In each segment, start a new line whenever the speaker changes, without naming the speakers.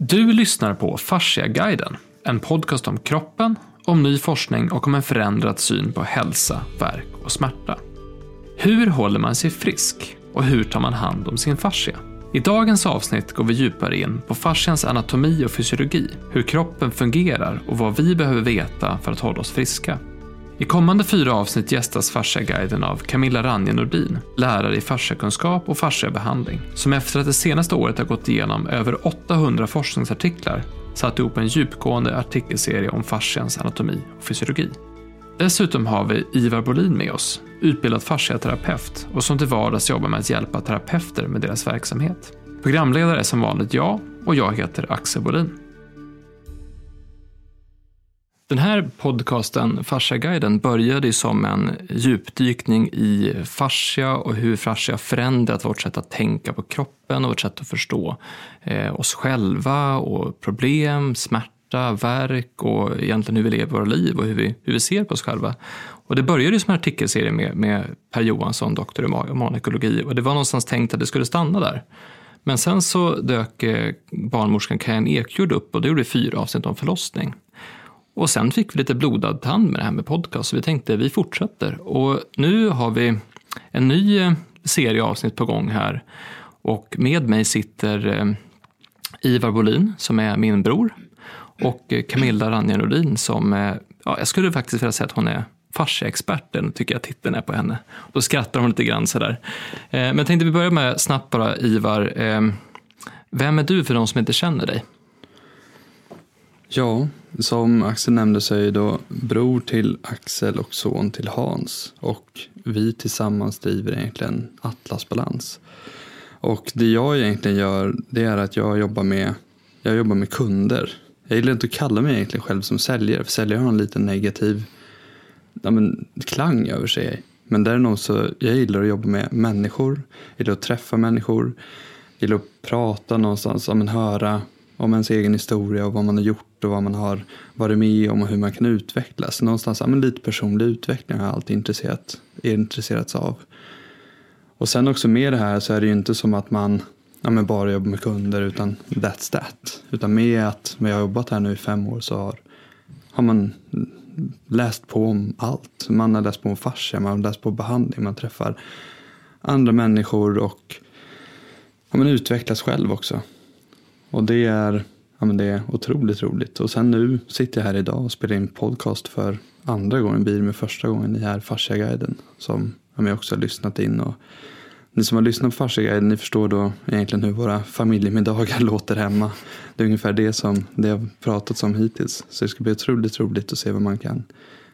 Du lyssnar på Fasciaguiden, en podcast om kroppen, om ny forskning och om en förändrad syn på hälsa, verk och smärta. Hur håller man sig frisk? Och hur tar man hand om sin fascia? I dagens avsnitt går vi djupare in på fascians anatomi och fysiologi, hur kroppen fungerar och vad vi behöver veta för att hålla oss friska. I kommande fyra avsnitt gästas Fasciaguiden av Camilla Ranje Nordin, lärare i fasciakunskap och fasciabehandling, som efter att det senaste året har gått igenom över 800 forskningsartiklar satt ihop en djupgående artikelserie om fascians anatomi och fysiologi. Dessutom har vi Ivar Bolin med oss, utbildad fasciaterapeut och som till vardags jobbar med att hjälpa terapeuter med deras verksamhet. Programledare är som vanligt jag och jag heter Axel Bolin. Den här podcasten, Fasciaguiden, började som en djupdykning i fascia och hur fascia förändrat vårt sätt att tänka på kroppen och vårt sätt att förstå eh, oss själva och problem, smärta, verk och egentligen hur vi lever våra liv och hur vi, hur vi ser på oss själva. Och det började ju som en artikelserie med, med Per Johansson, doktor i humanekologi och det var någonstans tänkt att det skulle stanna där. Men sen så dök eh, barnmorskan Kajan Ekjord upp och det gjorde fyra avsnitt om förlossning. Och sen fick vi lite blodad tand med det här med podcast, så vi tänkte vi fortsätter. Och nu har vi en ny eh, serie avsnitt på gång här. Och med mig sitter eh, Ivar Bolin som är min bror och eh, Camilla Ranja Nordin som, ja, jag skulle faktiskt vilja säga att hon är fasciaexperten, tycker jag titeln är på henne. Då skrattar hon lite grann sådär. Men jag tänkte vi börjar med snabbt bara, Ivar. Vem är du för de som inte känner dig?
Ja, som Axel nämnde så är jag då bror till Axel och son till Hans. Och vi tillsammans driver egentligen Atlas Balans. Och det jag egentligen gör det är att jag jobbar med, jag jobbar med kunder. Jag gillar inte att kalla mig egentligen själv som säljare, för säljare har en liten negativ ja, men, klang över sig. Men däremot så, jag gillar att jobba med människor, jag gillar att träffa människor, jag gillar att prata någonstans, ja, men, höra om ens egen historia och vad man har gjort och vad man har varit med om och hur man kan utvecklas. Någonstans, ja, men lite personlig utveckling har jag alltid intresserat, är intresserats av. Och sen också med det här så är det ju inte som att man ja, men bara jobbar med kunder utan that's that. Utan med att jag har jobbat här nu i fem år så har, har man läst på om allt. Man har läst på om fascia, man har läst på behandling, man träffar andra människor och ja, men utvecklas själv också. Och det är, ja, men det är otroligt roligt. Och sen nu sitter jag här idag och spelar in podcast för andra gången. Blir med första gången i här Fasciaguiden. Som jag också har lyssnat in. Och ni som har lyssnat på Fasciaguiden ni förstår då egentligen hur våra familjemiddagar låter hemma. Det är ungefär det som det har pratats om hittills. Så det ska bli otroligt roligt att se vad man kan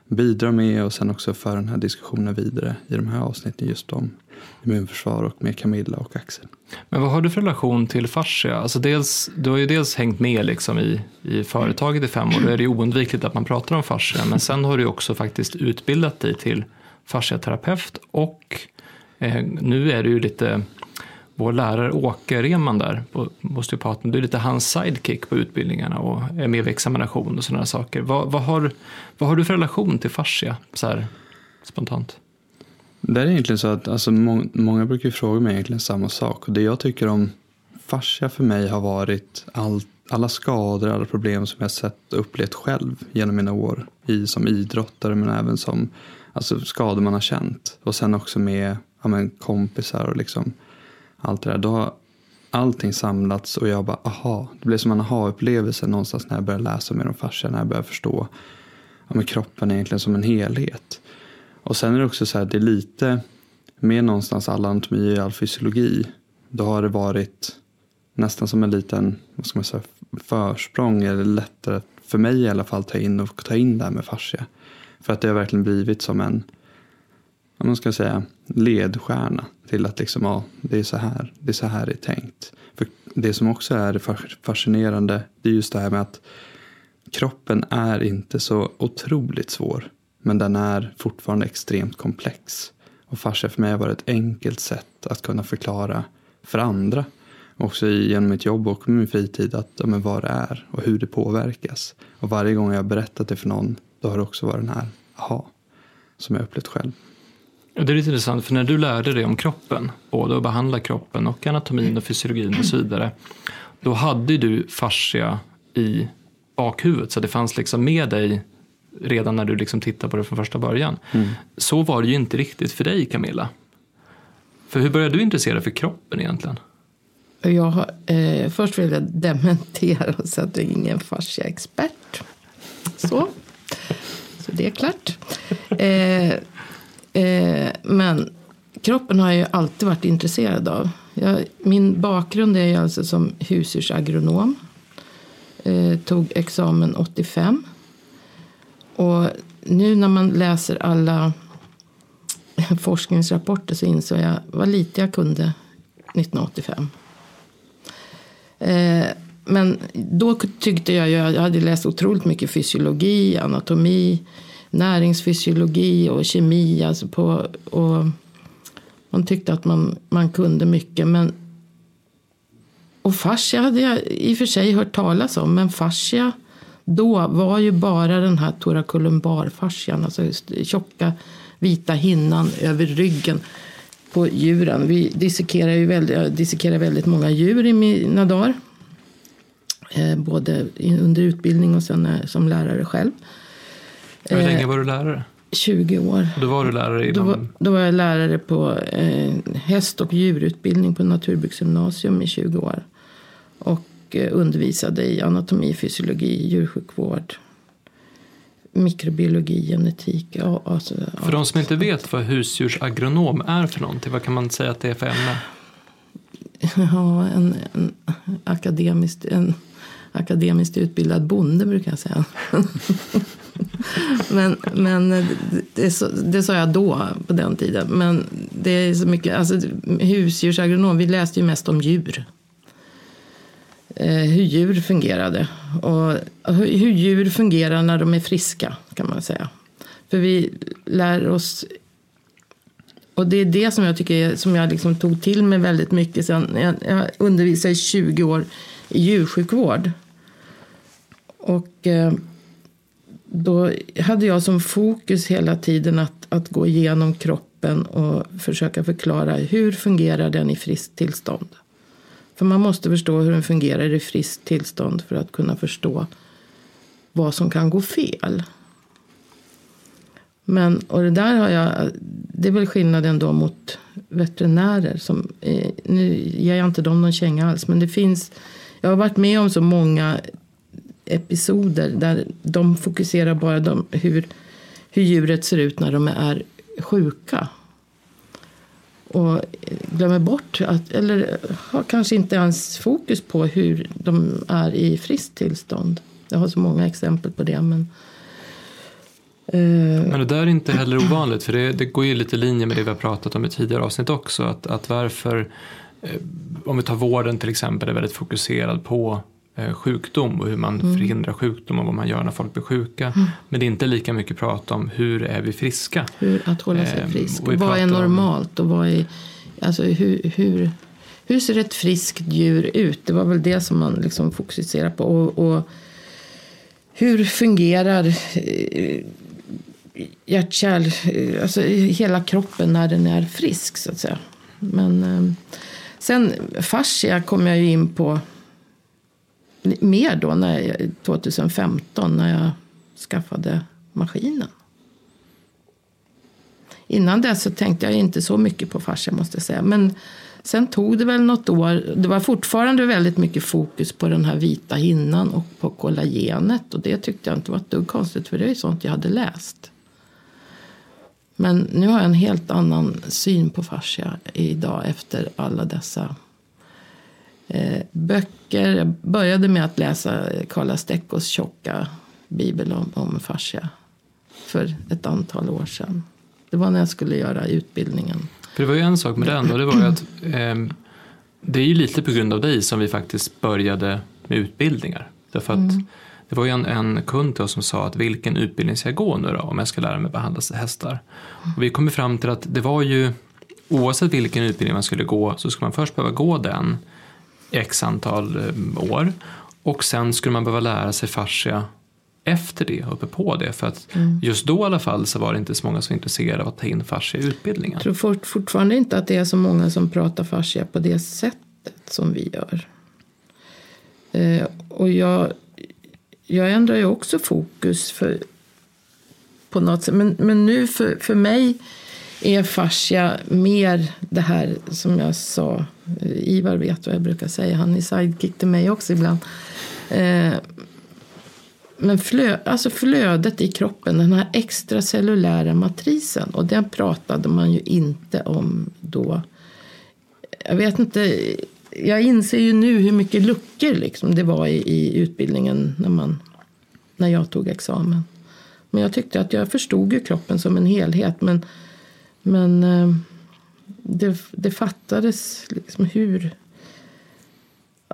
bidra med och sen också föra den här diskussionen vidare i de här avsnitten just om immunförsvar och med Camilla och Axel.
Men vad har du för relation till fascia? Alltså dels, du har ju dels hängt med liksom i, i företaget i fem år, då är det ju oundvikligt att man pratar om fascia, men sen har du också faktiskt utbildat dig till fasciaterapeut och eh, nu är du ju lite vår lärare Åke Reman där på osteopaten, du är lite hans sidekick på utbildningarna och är med vid examination och sådana saker. Vad, vad, har, vad har du för relation till fascia så här spontant?
Det är egentligen så att alltså, må många brukar fråga mig egentligen samma sak. Och det jag tycker om fascia för mig har varit all, alla skador, alla problem som jag sett och upplevt själv genom mina år i, som idrottare men även som alltså, skador man har känt. Och sen också med ja, men, kompisar och liksom allt det där. Då har allting samlats och jag bara aha. Det blev som en aha-upplevelse någonstans när jag började läsa mer om fascia. När jag började förstå ja, men kroppen egentligen som en helhet. Och sen är det också så här, det är lite med någonstans all anatomi och all fysiologi. Då har det varit nästan som en liten, vad ska man säga, försprång eller lättare för mig i alla fall ta in och ta in det här med fascia. För att det har verkligen blivit som en, vad man ska säga, ledstjärna till att liksom, ja, det är så här, det är så här det är tänkt. För det som också är fascinerande, det är just det här med att kroppen är inte så otroligt svår. Men den är fortfarande extremt komplex. Och fascia för mig har varit ett enkelt sätt att kunna förklara för andra. Också genom mitt jobb och min fritid att ja, men vad det är och hur det påverkas. Och varje gång jag har berättat det för någon då har det också varit den här aha som jag upplevt själv.
Det är lite intressant för när du lärde dig om kroppen, både att behandla kroppen och anatomin och fysiologin och så vidare. då hade du fascia i bakhuvudet så det fanns liksom med dig redan när du liksom tittade på det från första början. Mm. Så var det ju inte riktigt för dig Camilla. För hur började du intressera dig för kroppen egentligen?
Jag eh, först vill jag dementera och säga att jag är ingen fasciaexpert. Så. Så det är klart. Eh, eh, men kroppen har jag ju alltid varit intresserad av. Jag, min bakgrund är ju alltså som husdjursagronom. Eh, tog examen 85. Och nu när man läser alla forskningsrapporter så insåg jag vad lite jag kunde 1985. Eh, men då tyckte jag, jag hade läst otroligt mycket fysiologi, anatomi, näringsfysiologi och kemi. Alltså på, och man tyckte att man, man kunde mycket. Men, och fascia hade jag i och för sig hört talas om. Men fascia då var ju bara den här toracolumbarfascian. Alltså tjocka vita hinnan över ryggen på djuren. Vi dissekerar ju väldigt, dissekerar väldigt många djur i mina dagar. Eh, både under utbildning och sen som lärare själv.
Hur länge eh, var du lärare?
20 år.
Då var du lärare
inom... då, var, då var jag lärare på eh, häst och djurutbildning på Naturbruksgymnasium i 20 år. Och eh, undervisade i anatomi, fysiologi, djursjukvård, mikrobiologi, genetik. Ja, alltså,
för de som inte vet vad husdjursagronom är för någonting, vad kan man säga att det är för ämne?
Ja, en, en akademiskt, en akademiskt utbildad bonde brukar jag säga. men men det, så, det sa jag då, på den tiden. Men det är så mycket, alltså husdjursagronom, vi läste ju mest om djur. Eh, hur djur fungerade. Och hur, hur djur fungerar när de är friska, kan man säga. För vi lär oss och det är det som jag tycker som jag liksom tog till mig väldigt mycket sen. Jag, jag undervisade i 20 år i djursjukvård. Och eh, då hade jag som fokus hela tiden att, att gå igenom kroppen och försöka förklara hur fungerar den i friskt tillstånd. För man måste förstå hur den fungerar i friskt tillstånd för att kunna förstå vad som kan gå fel. Men, och det där har jag, det är väl skillnaden då mot veterinärer. Som, eh, nu ger jag inte dem någon känga alls, men det finns, jag har varit med om så många episoder där de fokuserar bara på hur, hur djuret ser ut när de är sjuka. Och glömmer bort, att, eller har kanske inte ens fokus på hur de är i friskt tillstånd. Jag har så många exempel på det. Men,
eh, men det där är inte heller ovanligt för det, det går ju lite i linje med det vi har pratat om i tidigare avsnitt också. Att, att varför, eh, om vi tar vården till exempel, är väldigt fokuserad på sjukdom och hur man mm. förhindrar sjukdom och vad man gör när folk blir sjuka. Mm. Men det är inte lika mycket prat om hur är vi friska.
Hur att hålla sig ehm, frisk. Och vad är normalt och vad är, alltså hur, hur, hur ser ett friskt djur ut? Det var väl det som man liksom fokuserade på. Och, och hur fungerar eh, hjärt-kärl, alltså hela kroppen när den är frisk så att säga. Men ehm, sen fascia kom jag ju in på mer då när jag, 2015 när jag skaffade maskinen. Innan dess så tänkte jag inte så mycket på fascia måste jag säga. Men sen tog det väl något år. Det var fortfarande väldigt mycket fokus på den här vita hinnan och på kollagenet. Och det tyckte jag inte var ett dugg konstigt för det är ju sånt jag hade läst. Men nu har jag en helt annan syn på fascia idag efter alla dessa böcker. Jag började med att läsa Karla Steckos tjocka bibel om, om fascia för ett antal år sedan. Det var när jag skulle göra utbildningen.
För det var ju en sak med den och det var ju att eh, det är ju lite på grund av dig som vi faktiskt började med utbildningar. Därför att mm. det var ju en, en kund till oss som sa att vilken utbildning ska jag gå nu då om jag ska lära mig behandla hästar? Och vi kom fram till att det var ju oavsett vilken utbildning man skulle gå så skulle man först behöva gå den x antal eh, år. Och sen skulle man behöva lära sig fascia efter det, uppe på det. För att mm. just då i alla fall så var det inte så många som var intresserade av att ta in fascia i utbildningen.
Jag tror fort, fortfarande inte att det är så många som pratar fascia på det sättet som vi gör. Eh, och jag, jag ändrar ju också fokus för, på något sätt. Men, men nu för, för mig är fascia mer det här som jag sa. Eh, Ivar vet vad jag brukar säga. Han är sidekick till mig också ibland. Eh, men flö, alltså flödet i kroppen, den här extracellulära matrisen. Och den pratade man ju inte om då. Jag vet inte, jag inser ju nu hur mycket luckor liksom det var i, i utbildningen när, man, när jag tog examen. Men jag tyckte att jag förstod ju kroppen som en helhet. Men, men eh, det, det fattades liksom hur...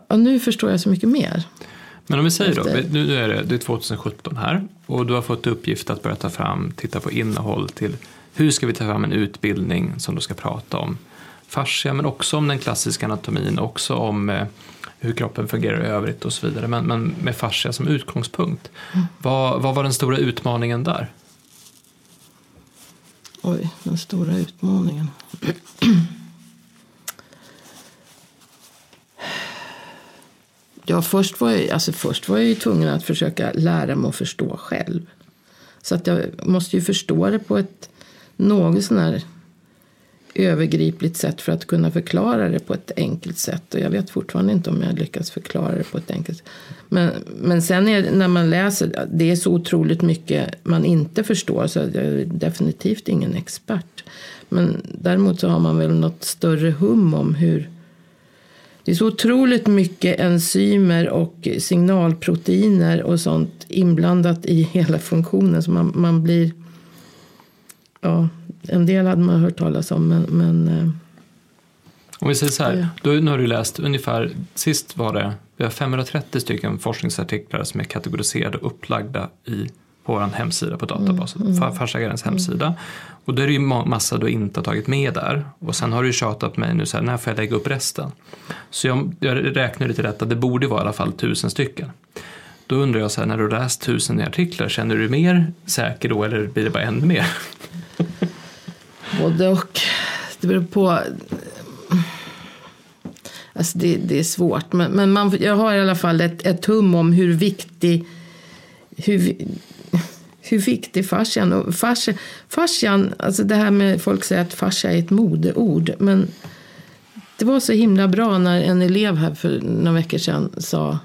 Ja, nu förstår jag så mycket mer.
Men om vi säger då, nu är det, det är 2017 här och du har fått uppgift att börja ta fram, titta på innehåll till hur ska vi ta fram en utbildning som du ska prata om fascia men också om den klassiska anatomin, också om eh, hur kroppen fungerar i övrigt och så vidare. Men, men med fascia som utgångspunkt. Mm. Vad, vad var den stora utmaningen där?
Oj, den stora utmaningen. Ja, först var, jag, alltså först var jag ju tvungen att försöka lära mig att förstå själv. Så att jag måste ju förstå det på ett något sån här övergripligt sätt för att kunna förklara det på ett enkelt sätt. Och jag vet fortfarande inte om jag lyckas förklara det på ett enkelt sätt. Men, men sen är, när man läser, det är så otroligt mycket man inte förstår så jag är definitivt ingen expert. Men däremot så har man väl något större hum om hur det är så otroligt mycket enzymer och signalproteiner och sånt inblandat i hela funktionen så man, man blir ja, en del hade man hört talas om, men... men eh,
om vi säger så här, då, nu har du läst ungefär, sist var det, vi har 530 stycken forskningsartiklar som är kategoriserade och upplagda i, på vår hemsida på databasen, mm, mm, Farsagarens hemsida. Och då är det ju massa du inte har tagit med där. Och sen har du tjatat på mig nu så här, när får jag lägga upp resten? Så jag, jag räknar lite rätt att det borde vara i alla fall tusen stycken. Då undrar jag så här, när du har läst tusen artiklar, känner du dig mer säker då eller blir det bara ännu mer?
Både och. Det beror på. Alltså det, det är svårt. Men, men man, jag har i alla fall ett, ett hum om hur viktig hur, hur viktig fascian och fascia, fascian, alltså det här med folk säger att fascia är ett modeord. Men det var så himla bra när en elev här för några veckor sedan sa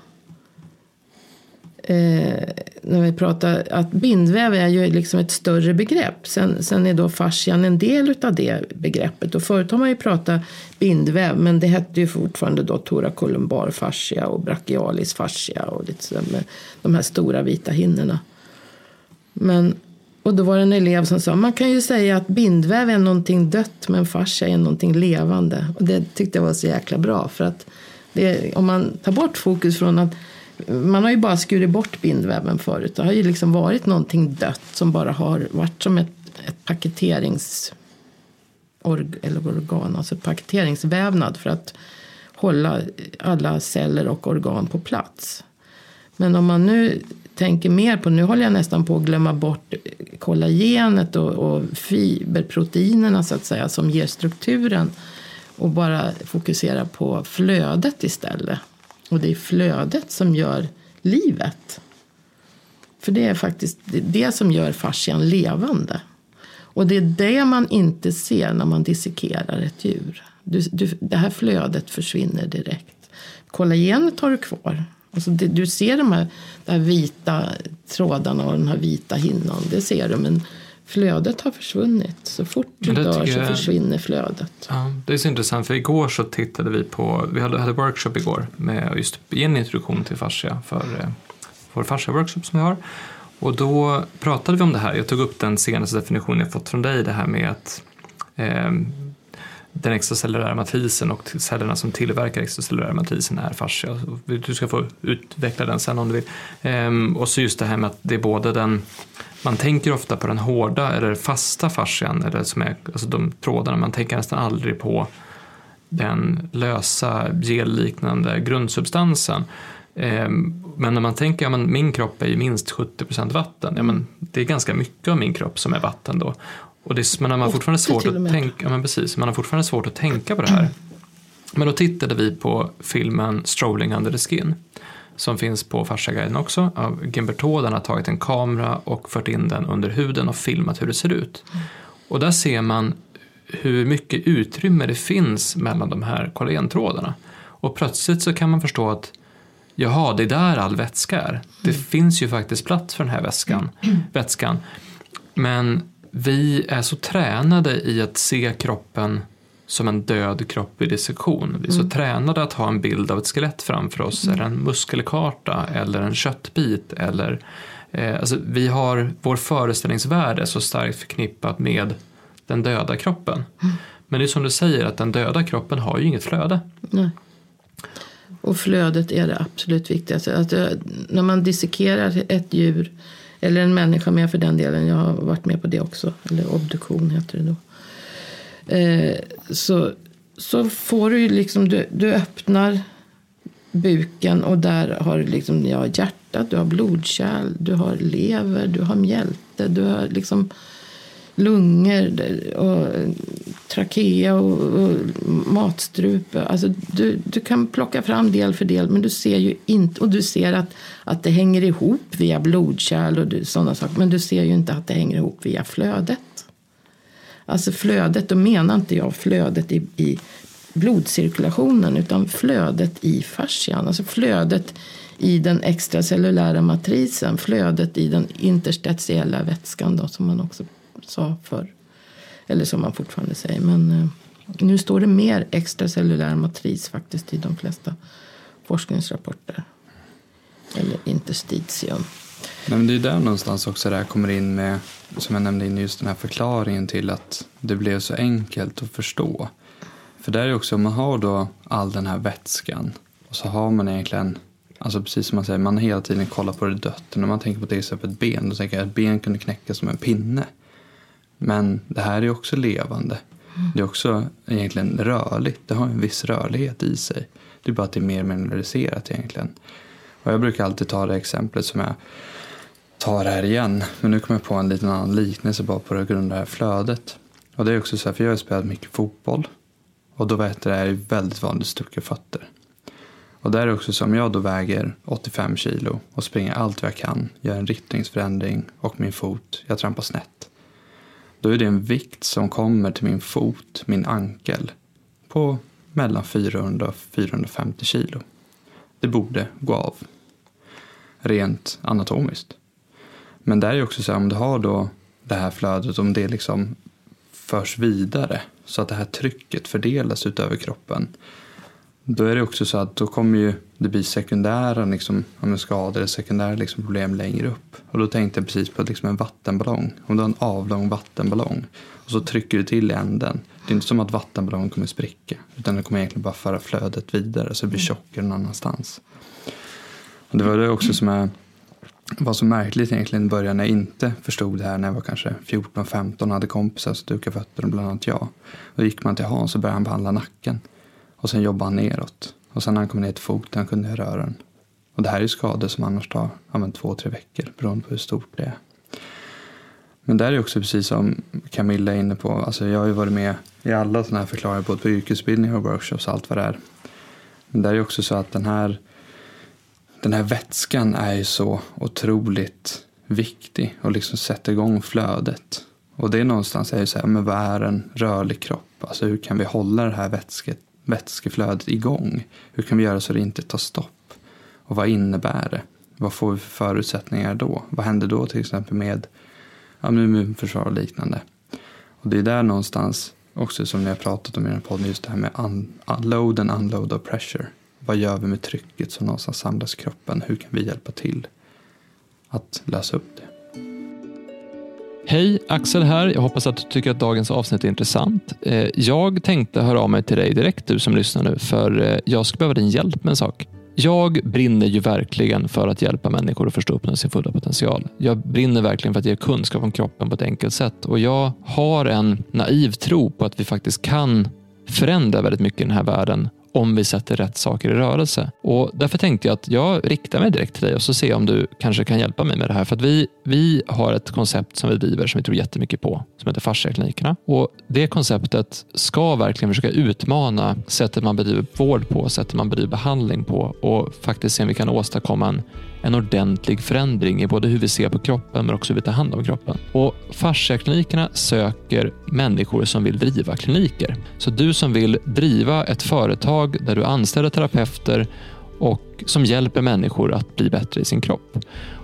eh, när vi pratar att bindväv är ju liksom ett större begrepp. Sen, sen är då fascian en del av det begreppet. Och förut har man ju pratat bindväv men det hette ju fortfarande då thoracolumbar fascia och brachialis fascia och lite sådär med de här stora vita hinnorna. Men, och då var det en elev som sa man kan ju säga att bindväv är någonting dött men fascia är någonting levande. Och det tyckte jag var så jäkla bra för att det, om man tar bort fokus från att man har ju bara skurit bort bindväven förut. Det har ju liksom varit någonting dött som bara har varit som ett, ett paketerings eller organ, alltså paketeringsvävnad för att hålla alla celler och organ på plats. Men om man nu tänker mer på, nu håller jag nästan på att glömma bort kollagenet och, och fiberproteinerna så att säga som ger strukturen och bara fokusera på flödet istället. Och det är flödet som gör livet. För det är faktiskt det som gör fascian levande. Och det är det man inte ser när man dissekerar ett djur. Du, du, det här flödet försvinner direkt. Kollagenet har du kvar. Alltså det, du ser de här, de här vita trådarna och den här vita hinnan. Det ser du. Men flödet har försvunnit. Så fort du dör så försvinner flödet.
Ja, det är så intressant för igår så tittade vi på, vi hade, hade workshop igår med just en introduktion till fascia för eh, vår fascia-workshop som vi har. Och då pratade vi om det här, jag tog upp den senaste definitionen jag fått från dig, det här med att eh, den extracellulära matrisen och cellerna som tillverkar extracellulära matrisen är fascia. Du ska få utveckla den sen om du vill. Ehm, och så just det här med att det är både den, man tänker ofta på den hårda eller fasta fascian, eller som är, alltså de trådarna, man tänker nästan aldrig på den lösa gelliknande grundsubstansen. Ehm, men när man tänker, ja, min kropp är ju minst 70% vatten, ja, men det är ganska mycket av min kropp som är vatten då. Och det, men man har fortfarande svårt att tänka, ja, men precis, man har fortfarande svårt att tänka på det här. Men då tittade vi på filmen Strolling under the skin som finns på Fasciaguiden också av Gimberto. Den har tagit en kamera och fört in den under huden och filmat hur det ser ut. Mm. Och där ser man hur mycket utrymme det finns mellan de här kollagentrådarna. Och plötsligt så kan man förstå att jaha, det är där all vätska är. Det mm. finns ju faktiskt plats för den här vätskan. Mm. vätskan. Men vi är så tränade i att se kroppen som en död kropp i dissektion. Vi är så mm. tränade att ha en bild av ett skelett framför oss, mm. eller en muskelkarta, eller en köttbit. Eller, eh, alltså, vi har, vår föreställningsvärld är så starkt förknippat med den döda kroppen. Mm. Men det är som du säger, att den döda kroppen har ju inget flöde. Nej.
Och flödet är det absolut viktigaste. Att eh, när man dissekerar ett djur, eller en människa med för den delen, jag har varit med på det också, eller obduktion heter det då. Eh, så, så får du liksom, du, du öppnar buken och där har du liksom, ja, hjärtat, du har blodkärl, du har lever, du har mjälte, du har liksom lungor och eh, trakea och, och matstrupe. Alltså du, du kan plocka fram del för del men du ser ju inte, och du ser att, att det hänger ihop via blodkärl och sådana saker men du ser ju inte att det hänger ihop via flödet. Alltså flödet, då menar inte jag flödet i, i blodcirkulationen utan flödet i fascian, alltså flödet i den extracellulära matrisen, flödet i den interstitiella vätskan då, som man också sa förr. Eller som man fortfarande säger. Men eh, nu står det mer extracellulär matris faktiskt i de flesta forskningsrapporter. Eller interstitium.
Men det är där någonstans också det här kommer in med, som jag nämnde in just den här förklaringen till att det blev så enkelt att förstå. För där är också, om man har då all den här vätskan och så har man egentligen, alltså precis som man säger, man hela tiden kollar på det dött. När man tänker på till exempel ett ben, då tänker jag att ett ben kunde knäckas som en pinne. Men det här är också levande. Det är också egentligen rörligt. Det har en viss rörlighet i sig. Det är bara att det är mer mineraliserat egentligen. Och jag brukar alltid ta det exemplet som jag tar här igen. Men nu kommer jag på en liten annan liknelse bara på det grund av det här flödet. Och det är också så här, för jag har spelat mycket fotboll. Och då vet jag, är det väldigt vanligt stucka fötter. Och där är också så, om jag då väger 85 kilo och springer allt vad jag kan, gör en riktningsförändring och min fot, jag trampar snett då är det en vikt som kommer till min fot, min ankel, på mellan 400 och 450 kilo. Det borde gå av. Rent anatomiskt. Men det är också så här, om du har då det här flödet, om det liksom förs vidare så att det här trycket fördelas utöver kroppen då är det också så att då kommer ju det bli sekundära liksom, skador eller sekundära liksom, problem längre upp. Och då tänkte jag precis på liksom en vattenballong. Om du har en avlång vattenballong och så trycker du till änden. Det är inte som att vattenballongen kommer spricka utan det kommer egentligen bara föra flödet vidare så det blir mm. tjockare någon annanstans. Och det var det också som är, var så märkligt egentligen i början när jag inte förstod det här när jag var kanske 14-15 och hade kompisar som dukade fötter, bland annat jag. Då gick man till Hans och började han behandla nacken. Och sen jobbade han neråt. Och sen när han kom ner till foten kunde jag röra den. Och det här är skador som annars tar ja, två, tre veckor beroende på hur stort det är. Men där är också precis som Camilla är inne på. Alltså jag har ju varit med i alla sådana här förklaringar både på yrkesutbildningar och workshops och allt vad det är. Men där är också så att den här, den här vätskan är ju så otroligt viktig och liksom sätter igång flödet. Och det är någonstans är ju så här, men vad är en rörlig kropp? Alltså hur kan vi hålla det här vätsket, vätskeflödet igång? Hur kan vi göra så det inte tar stopp? Och vad innebär det? Vad får vi för förutsättningar då? Vad händer då till exempel med ja, immunförsvar och liknande? Och det är där någonstans också som ni har pratat om i den här podden, just det här med un load and unload of pressure. Vad gör vi med trycket som någonstans samlas i kroppen? Hur kan vi hjälpa till att lösa upp det?
Hej, Axel här. Jag hoppas att du tycker att dagens avsnitt är intressant. Eh, jag tänkte höra av mig till dig direkt, du som lyssnar nu, för eh, jag skulle behöva din hjälp med en sak. Jag brinner ju verkligen för att hjälpa människor att förstå upp sin fulla potential. Jag brinner verkligen för att ge kunskap om kroppen på ett enkelt sätt och jag har en naiv tro på att vi faktiskt kan förändra väldigt mycket i den här världen om vi sätter rätt saker i rörelse. Och därför tänkte jag att jag riktar mig direkt till dig och så ser jag om du kanske kan hjälpa mig med det här. För att vi, vi har ett koncept som vi driver som vi tror jättemycket på som heter fasciaklinikerna. Och det konceptet ska verkligen försöka utmana sättet man bedriver vård på, sättet man bedriver behandling på och faktiskt se om vi kan åstadkomma en, en ordentlig förändring i både hur vi ser på kroppen men också hur vi tar hand om kroppen. Och fasciaklinikerna söker människor som vill driva kliniker. Så du som vill driva ett företag där du anställer terapeuter och som hjälper människor att bli bättre i sin kropp.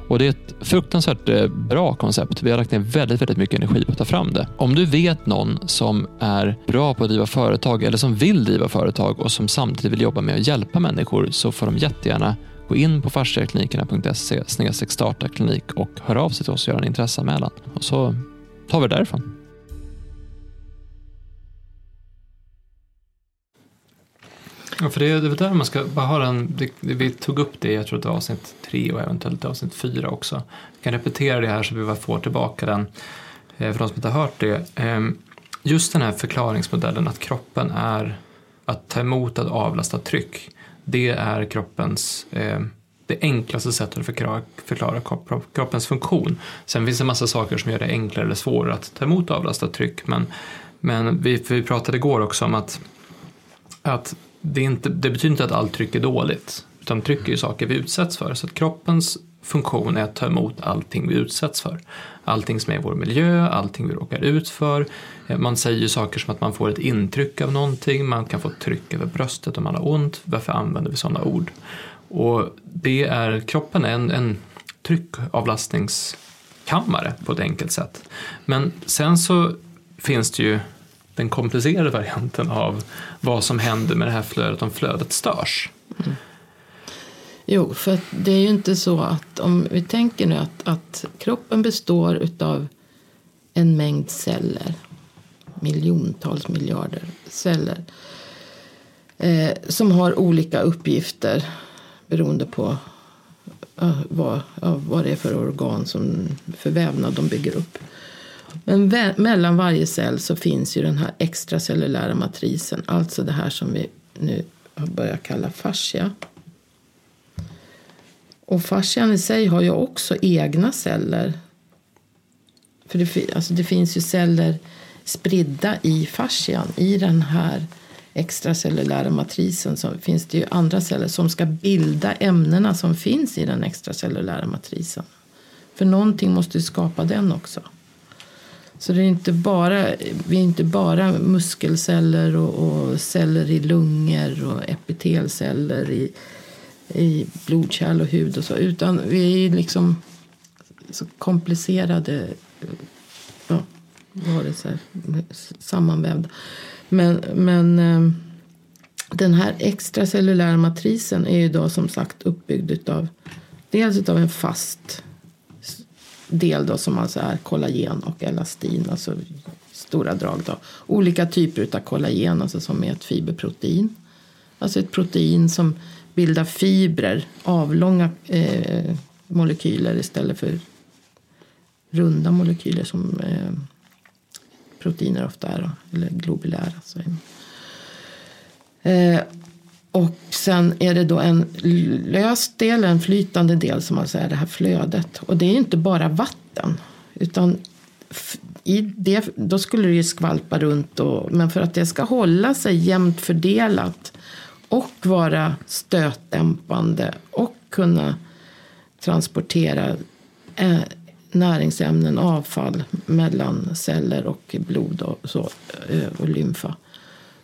Och Det är ett fruktansvärt eh, bra koncept. Vi har lagt ner väldigt, väldigt mycket energi på att ta fram det. Om du vet någon som är bra på att driva företag eller som vill driva företag och som samtidigt vill jobba med att hjälpa människor så får de jättegärna gå in på fasciaklinikerna.se starta klinik och hör av sig till oss och göra en intresseanmälan. Och så tar vi det därifrån. Ja, för det, är där man ska bara ha den, det, vi tog upp det, jag tror att det var avsnitt tre och eventuellt avsnitt fyra också. Jag kan repetera det här så vi bara får tillbaka den eh, för de som inte har hört det. Ehm, just den här förklaringsmodellen att kroppen är att ta emot, att avlasta tryck. Det är kroppens eh, det enklaste sättet att förklara, förklara kroppens funktion. Sen finns det en massa saker som gör det enklare eller svårare att ta emot avlastat tryck. Men, men vi, vi pratade igår också om att, att det, inte, det betyder inte att allt tryck är dåligt. Utan tryck är ju saker vi utsätts för. Så att kroppens funktion är att ta emot allting vi utsätts för. Allting som är i vår miljö, allting vi råkar ut för. Eh, man säger ju saker som att man får ett intryck av någonting, man kan få tryck över bröstet om man har ont. Varför använder vi sådana ord? Och det är, kroppen är en, en tryckavlastningskammare på ett enkelt sätt. Men sen så finns det ju den komplicerade varianten av vad som händer med det här flödet om flödet störs. Mm.
Jo, för det är ju inte så att om vi tänker nu att, att kroppen består utav en mängd celler, miljontals miljarder celler eh, som har olika uppgifter beroende på uh, vad, uh, vad det är för organ som för vävnad de bygger upp. Men mellan varje cell så finns ju den här extracellulära matrisen, alltså det här som vi nu har börjat kalla fascia. Och fascian i sig har ju också egna celler. För det, alltså det finns ju celler spridda i fascian, i den här extracellulära matrisen så finns det ju andra celler som ska bilda ämnena som finns i den extracellulära matrisen. För någonting måste ju skapa den också. Så det är inte bara, vi är inte bara muskelceller och, och celler i lungor och epitelceller i, i blodkärl och hud och så. Utan vi är ju liksom så komplicerade ja, varelser, sammanvävda. Men, men eh, den här extracellulära matrisen är ju då som sagt uppbyggd av dels av en fast del då som alltså är kollagen och elastin, alltså stora drag då. Olika typer av kollagen, alltså som är ett fiberprotein. Alltså ett protein som bilda fibrer, avlånga eh, molekyler istället för runda molekyler som eh, proteiner ofta är, eller globulära. Så. Eh, och sen är det då en lös del, en flytande del som alltså är det här flödet. Och det är inte bara vatten. Utan i det, då skulle det ju skvalpa runt. Och, men för att det ska hålla sig jämnt fördelat och vara stötdämpande och kunna transportera eh, näringsämnen, avfall mellan celler och blod och, så, eh, och lymfa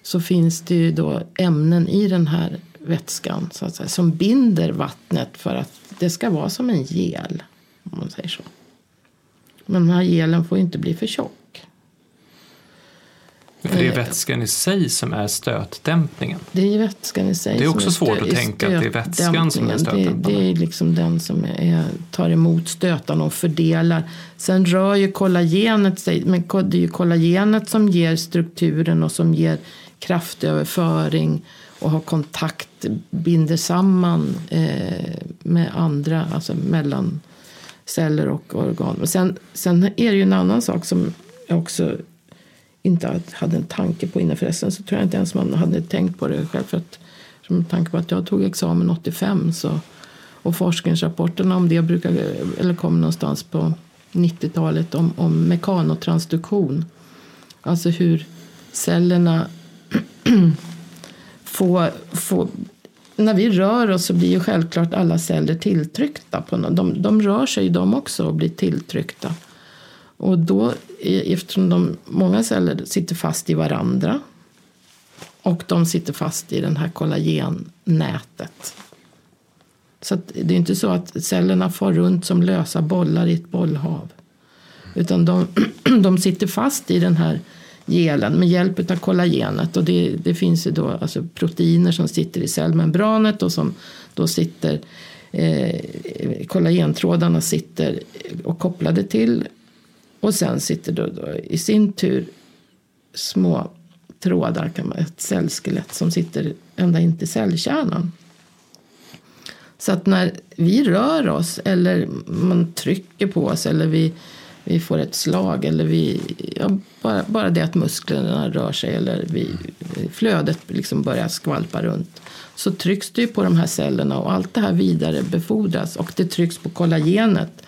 så finns det ju då ämnen i den här vätskan så att säga, som binder vattnet för att det ska vara som en gel. Om man säger så. Men den här gelen får inte bli för tjock.
För det är vätskan i sig som är stötdämpningen.
Det är vätskan i sig.
Det är också svårt att tänka att det är vätskan som är stötdämpande.
Det, det är liksom den som är, tar emot stötarna och fördelar. Sen rör ju kollagenet sig, men det är ju kollagenet som ger strukturen och som ger kraftöverföring och har kontakt, binder samman eh, med andra, alltså mellan celler och organ. Men sen, sen är det ju en annan sak som också inte hade en tanke på innan förresten så tror jag inte ens man hade tänkt på det själv. För att Med tanke på att jag tog examen 85 så, och forskningsrapporterna om det brukar, eller kom någonstans på 90-talet om, om mekanotransduktion. Alltså hur cellerna får, får när vi rör oss så blir ju självklart alla celler tilltryckta. På något. De, de rör sig de också och blir tilltryckta. Och då, eftersom de, många celler sitter fast i varandra och de sitter fast i det här kollagennätet. Så det är inte så att cellerna far runt som lösa bollar i ett bollhav. Utan de, de sitter fast i den här gelen med hjälp av kollagenet. Och det, det finns ju då alltså proteiner som sitter i cellmembranet och som då sitter eh, kollagentrådarna sitter och kopplade till och sen sitter då, då i sin tur små trådar, kan man, ett cellskelett som sitter ända in till cellkärnan. Så att när vi rör oss eller man trycker på oss eller vi, vi får ett slag eller vi, ja, bara, bara det att musklerna rör sig eller vi, flödet liksom börjar skvalpa runt så trycks det på de här cellerna och allt det här vidarebefordras och det trycks på kollagenet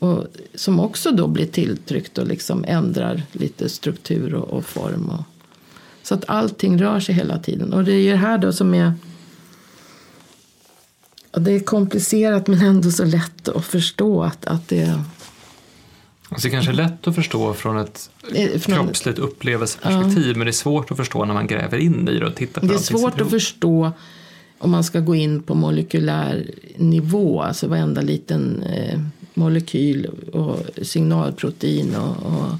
och, som också då blir tilltryckt och liksom ändrar lite struktur och, och form. Och, så att allting rör sig hela tiden. Och det är ju det här då som är det är komplicerat men ändå så lätt att förstå att, att det
Alltså det kanske är lätt att förstå från ett från, kroppsligt upplevelseperspektiv ja. men det är svårt att förstå när man gräver in i det och tittar på
Det är svårt att förstå om man ska gå in på molekylär nivå, alltså varenda liten eh, molekyl och signalprotein och, och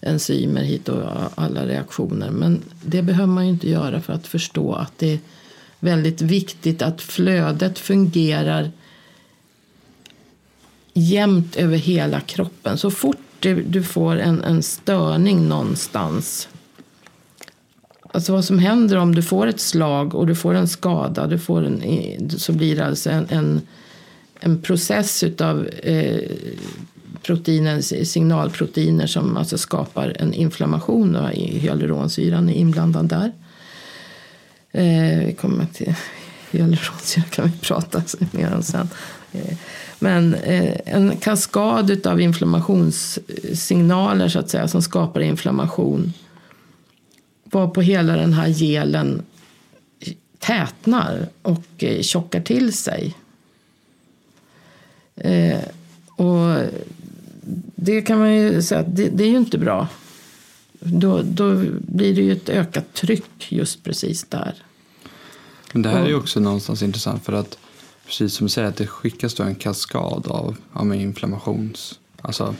enzymer hit och alla reaktioner. Men det behöver man ju inte göra för att förstå att det är väldigt viktigt att flödet fungerar jämnt över hela kroppen. Så fort du, du får en, en störning någonstans Alltså vad som händer om du får ett slag och du får en skada, du får en, så blir det alltså en, en, en process av eh, proteinen, signalproteiner som alltså skapar en inflammation. Och hyaluronsyran är inblandad där. Eh, vi kommer till hyaluronsyra kan vi prata mer om sen. Eh, men eh, en kaskad av inflammationssignaler så att säga som skapar inflammation var på hela den här gelen tätnar och eh, tjockar till sig. Eh, och det kan man ju säga att det, det, är ju inte bra. Då, då blir det ju ett ökat tryck just precis där.
Men det här är ju också någonstans intressant för att precis som du säger att det skickas då en kaskad av, av inflammations... Alltså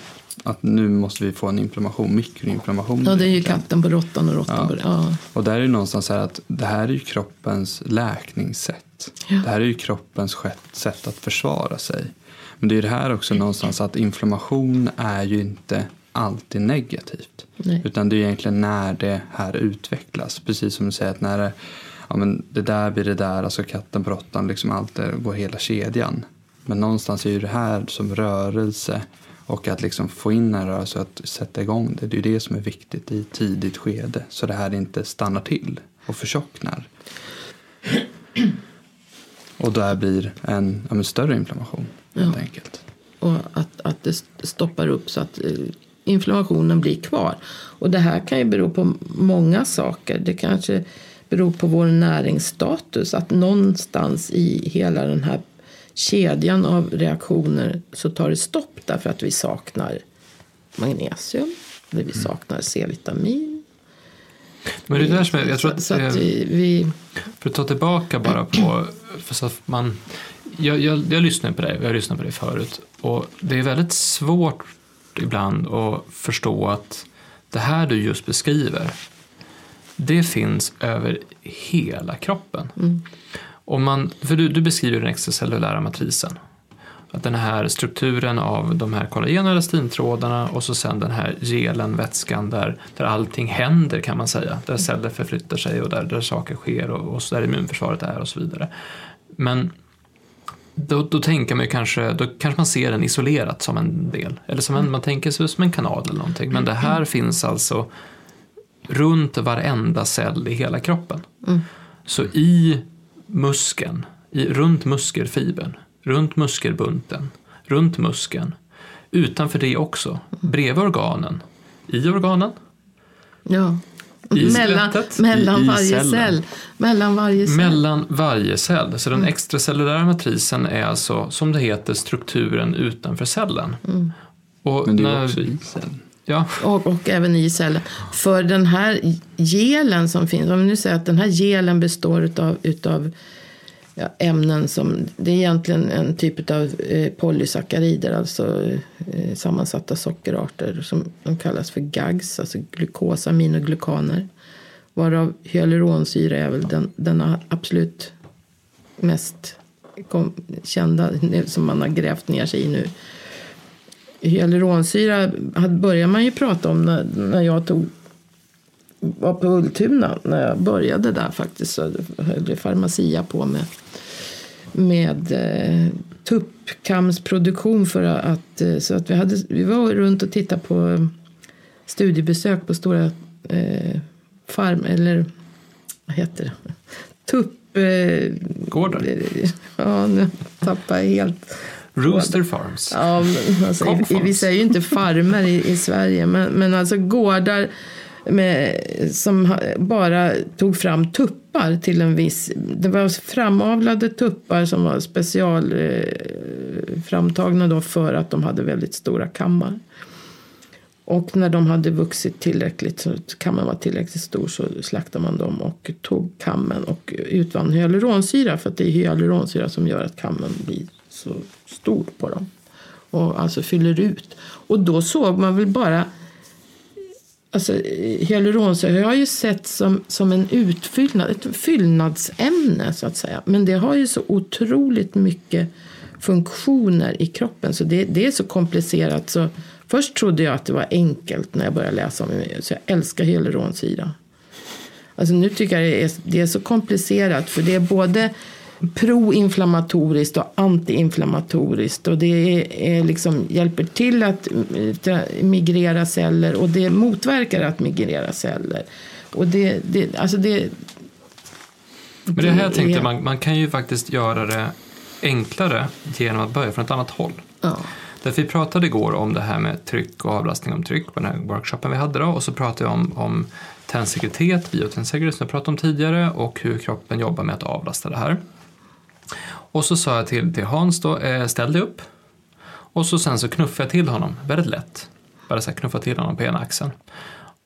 att nu måste vi få en inflammation, mikroinflammation.
Ja, det är ju katten på råttan och råttan ja. på det. Ja.
Och där är det någonstans så här att det här är ju kroppens läkningssätt. Ja. Det här är ju kroppens sätt att försvara sig. Men det är det här också någonstans att inflammation är ju inte alltid negativt. Nej. Utan det är egentligen när det här utvecklas. Precis som du säger att när det, ja, men det där blir det där, alltså katten på råttan, liksom allt det går hela kedjan. Men någonstans är ju det här som rörelse och att liksom få in en rörelse och att sätta igång det. Det är det som är viktigt i tidigt skede. Så det här inte stannar till och förtjocknar. Och där blir en, en större inflammation helt enkelt.
Och att, att det stoppar upp så att eh, inflammationen blir kvar. Och det här kan ju bero på många saker. Det kanske beror på vår näringsstatus. Att någonstans i hela den här kedjan av reaktioner så tar det stopp därför att vi saknar magnesium eller vi mm. saknar C-vitamin.
Men det är där som jag, jag tror att, så att vi, för att ta tillbaka bara på för så att man jag, jag, jag lyssnar på dig, jag har lyssnat på dig förut och det är väldigt svårt ibland att förstå att det här du just beskriver det finns över hela kroppen. Mm. Om man, för du, du beskriver den extracellulära matrisen. Att den här strukturen av de här kollagen och elastintrådarna och så sen den här gelen, vätskan där, där allting händer kan man säga. Där celler förflyttar sig och där, där saker sker och, och så där immunförsvaret är och så vidare. Men då, då tänker man kanske, då kanske man ser den isolerat som en del. Eller som en, mm. man tänker sig som en kanal eller någonting. Men det här mm. finns alltså runt varenda cell i hela kroppen. Mm. Så i muskeln, i, runt muskelfibern, runt muskelbunten, runt muskeln. Utanför det också, bredvid organen, i organen,
Ja.
I
mellan
skelettet,
mellan
i- i
varje
cellen.
cell. Mellan varje cell.
mellan varje cell. Så den extracellulära matrisen är alltså, som det heter, strukturen utanför cellen. Och
Men det är också i cellen.
Ja,
Och, och även i cellen. För den här gelen som finns, om vi nu säger att den här gelen består utav, utav ja, ämnen som, det är egentligen en typ av eh, polysackarider, alltså eh, sammansatta sockerarter som de kallas för GAGs, alltså glukosaminoglykaner. Varav hyaluronsyra är väl den, den absolut mest kom, kända som man har grävt ner sig i nu. Hyaluronsyra började man ju prata om när, när jag tog var på Ultuna när jag började där faktiskt så höll Pharmacia på med, med eh, tuppkamsproduktion för att eh, så att vi, hade, vi var runt och tittade på studiebesök på stora eh, farm eller vad heter det? Tupp... Eh,
Gårdar.
Ja, nu tappar jag helt
Rooster Farms.
Ja, alltså, vi säger ju inte farmer i, i Sverige, men, men alltså gårdar med, som bara tog fram tuppar till en viss... Det var framavlade tuppar som var special eh, framtagna då för att de hade väldigt stora kammar. Och när de hade vuxit tillräckligt, så kammen var tillräckligt stor, så slaktade man dem och tog kammen och utvann hyaluronsyra. För att det är hyaluronsyra som gör att kammen blir så stor på dem. Och alltså fyller ut. Och då såg man väl bara Alltså, hyaluronsyra har ju sett som, som en utfyllnad, ett fyllnadsämne så att säga. Men det har ju så otroligt mycket funktioner i kroppen så det, det är så komplicerat så först trodde jag att det var enkelt när jag började läsa om det. Så jag älskar hyaluronsyra. Alltså nu tycker jag det är, det är så komplicerat för det är både proinflammatoriskt och antiinflammatoriskt och det är, liksom, hjälper till att eh, migrera celler och det motverkar att migrera celler. Och det, det, alltså det,
Men det här
det
tänkte
är-
man, man kan ju faktiskt göra det enklare genom att börja från ett annat håll.
ja.
Därför vi pratade igår om det här med tryck och avlastning om tryck på den här workshopen vi hade då och så pratade vi om, om tensiklitet, biotensegritet som jag pratade om tidigare och hur kroppen jobbar med att avlasta det här. Och så sa jag till, till Hans då, eh, ställ dig upp. Och så sen så knuffade jag till honom, väldigt lätt. Bara så här knuffade till honom på ena axeln.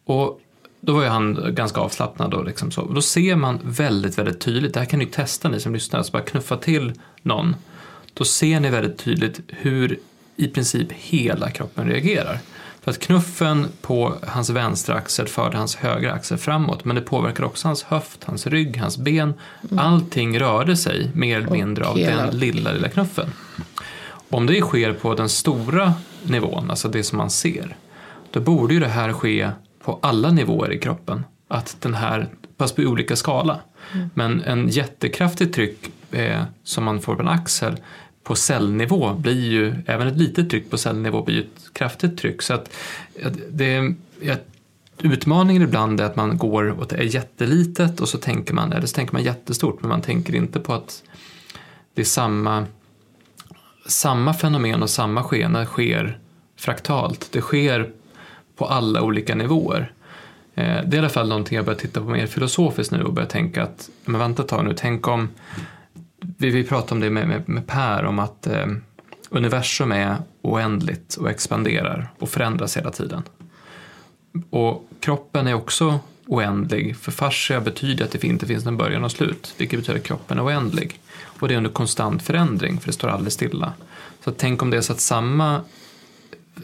Och då var ju han ganska avslappnad och liksom så. Och då ser man väldigt, väldigt tydligt, det här kan ni testa ni som lyssnar, så bara knuffa till någon. Då ser ni väldigt tydligt hur i princip hela kroppen reagerar. För att knuffen på hans vänstra axel förde hans högra axel framåt men det påverkar också hans höft, hans rygg, hans ben. Allting rörde sig mer eller mindre av
hela-
den lilla, lilla knuffen. Om det sker på den stora nivån, alltså det som man ser, då borde ju det här ske på alla nivåer i kroppen. Att den här, fast på olika skala. Men en jättekraftigt tryck eh, som man får på en axel på cellnivå blir ju, även ett litet tryck på cellnivå blir ju ett kraftigt tryck. Så att det, jag, utmaningen ibland är att man går och det är jättelitet och så tänker man, eller så tänker man jättestort men man tänker inte på att det är samma samma fenomen och samma skena sker fraktalt. Det sker på alla olika nivåer. Eh, det är i alla fall någonting jag börjar titta på mer filosofiskt nu och börjar tänka att, men vänta ett tag nu, tänk om, vi, vi pratade om det med, med, med Per, om att eh, universum är oändligt och expanderar och förändras hela tiden. Och kroppen är också oändlig, för fascia betyder att det inte finns någon början och slut, vilket betyder att kroppen är oändlig. Och det är under konstant förändring, för det står aldrig stilla. Så tänk om det är så att samma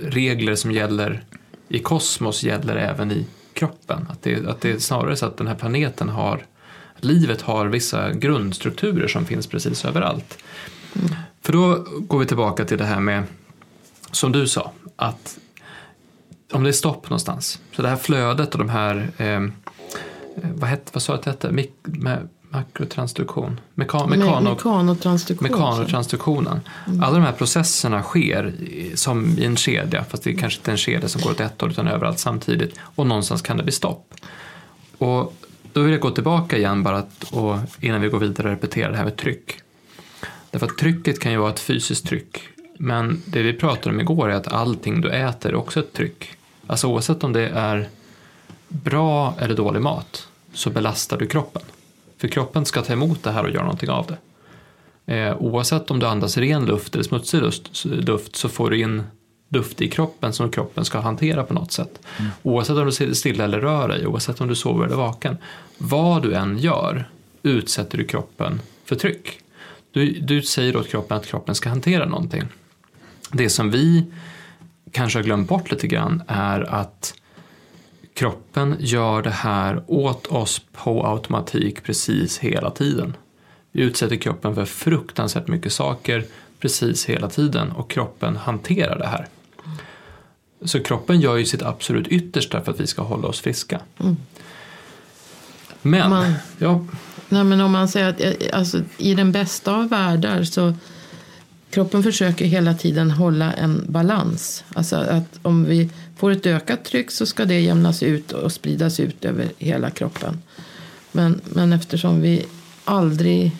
regler som gäller i kosmos gäller även i kroppen. Att det, att det är snarare så att den här planeten har, livet har vissa grundstrukturer som finns precis överallt. För då går vi tillbaka till det här med, som du sa, att om det är stopp någonstans, så det här flödet och de här, eh, vad, hette, vad sa jag att det hette, Mik, med, makrotransduktion, Meka,
Me-
mekano,
Mekanotransduktion.
Mekanotransduktionen. Alla de här processerna sker som i en kedja, fast det är kanske inte en kedja som går åt ett håll utan överallt samtidigt. Och någonstans kan det bli stopp. Och då vill jag gå tillbaka igen bara att, och innan vi går vidare repetera det här med tryck. Därför att trycket kan ju vara ett fysiskt tryck. Men det vi pratade om igår är att allting du äter är också ett tryck. Alltså oavsett om det är bra eller dålig mat så belastar du kroppen. För kroppen ska ta emot det här och göra någonting av det. Eh, oavsett om du andas ren luft eller smutsig luft så får du in luft i kroppen som kroppen ska hantera på något sätt. Mm. Oavsett om du sitter stilla eller rör dig, oavsett om du sover eller vaken. Vad du än gör utsätter du kroppen för tryck. Du, du säger åt kroppen att kroppen ska hantera någonting. Det som vi kanske har glömt bort lite grann är att kroppen gör det här åt oss på automatik precis hela tiden. Vi utsätter kroppen för fruktansvärt mycket saker precis hela tiden och kroppen hanterar det här. Så kroppen gör ju sitt absolut yttersta för att vi ska hålla oss friska. Mm. Men,
man, ja. Nej, men om man säger att eh, alltså, i den bästa av världar så kroppen försöker hela tiden hålla en balans. Alltså att om vi får ett ökat tryck så ska det jämnas ut och spridas ut över hela kroppen. Men, men eftersom vi aldrig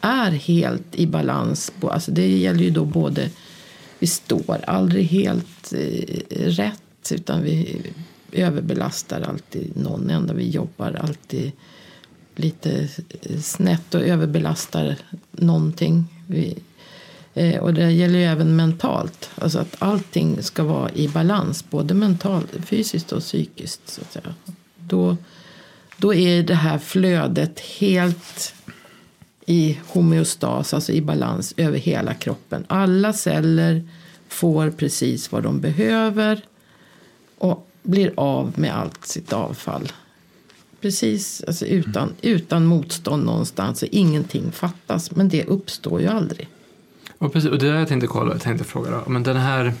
är helt i balans, alltså det gäller ju då både vi står aldrig helt eh, rätt utan vi överbelastar alltid någon enda. Vi jobbar alltid lite eh, snett och överbelastar någonting. Vi, eh, och det gäller ju även mentalt. Alltså att allting ska vara i balans, både mentalt, fysiskt och psykiskt. Så att säga. Då, då är det här flödet helt i homeostas, alltså i balans över hela kroppen. Alla celler får precis vad de behöver och blir av med allt sitt avfall. Precis, alltså utan, utan motstånd någonstans. Så ingenting fattas, men det uppstår ju aldrig.
Och, precis, och det där jag tänkte kolla, jag tänkte fråga då. Men den här,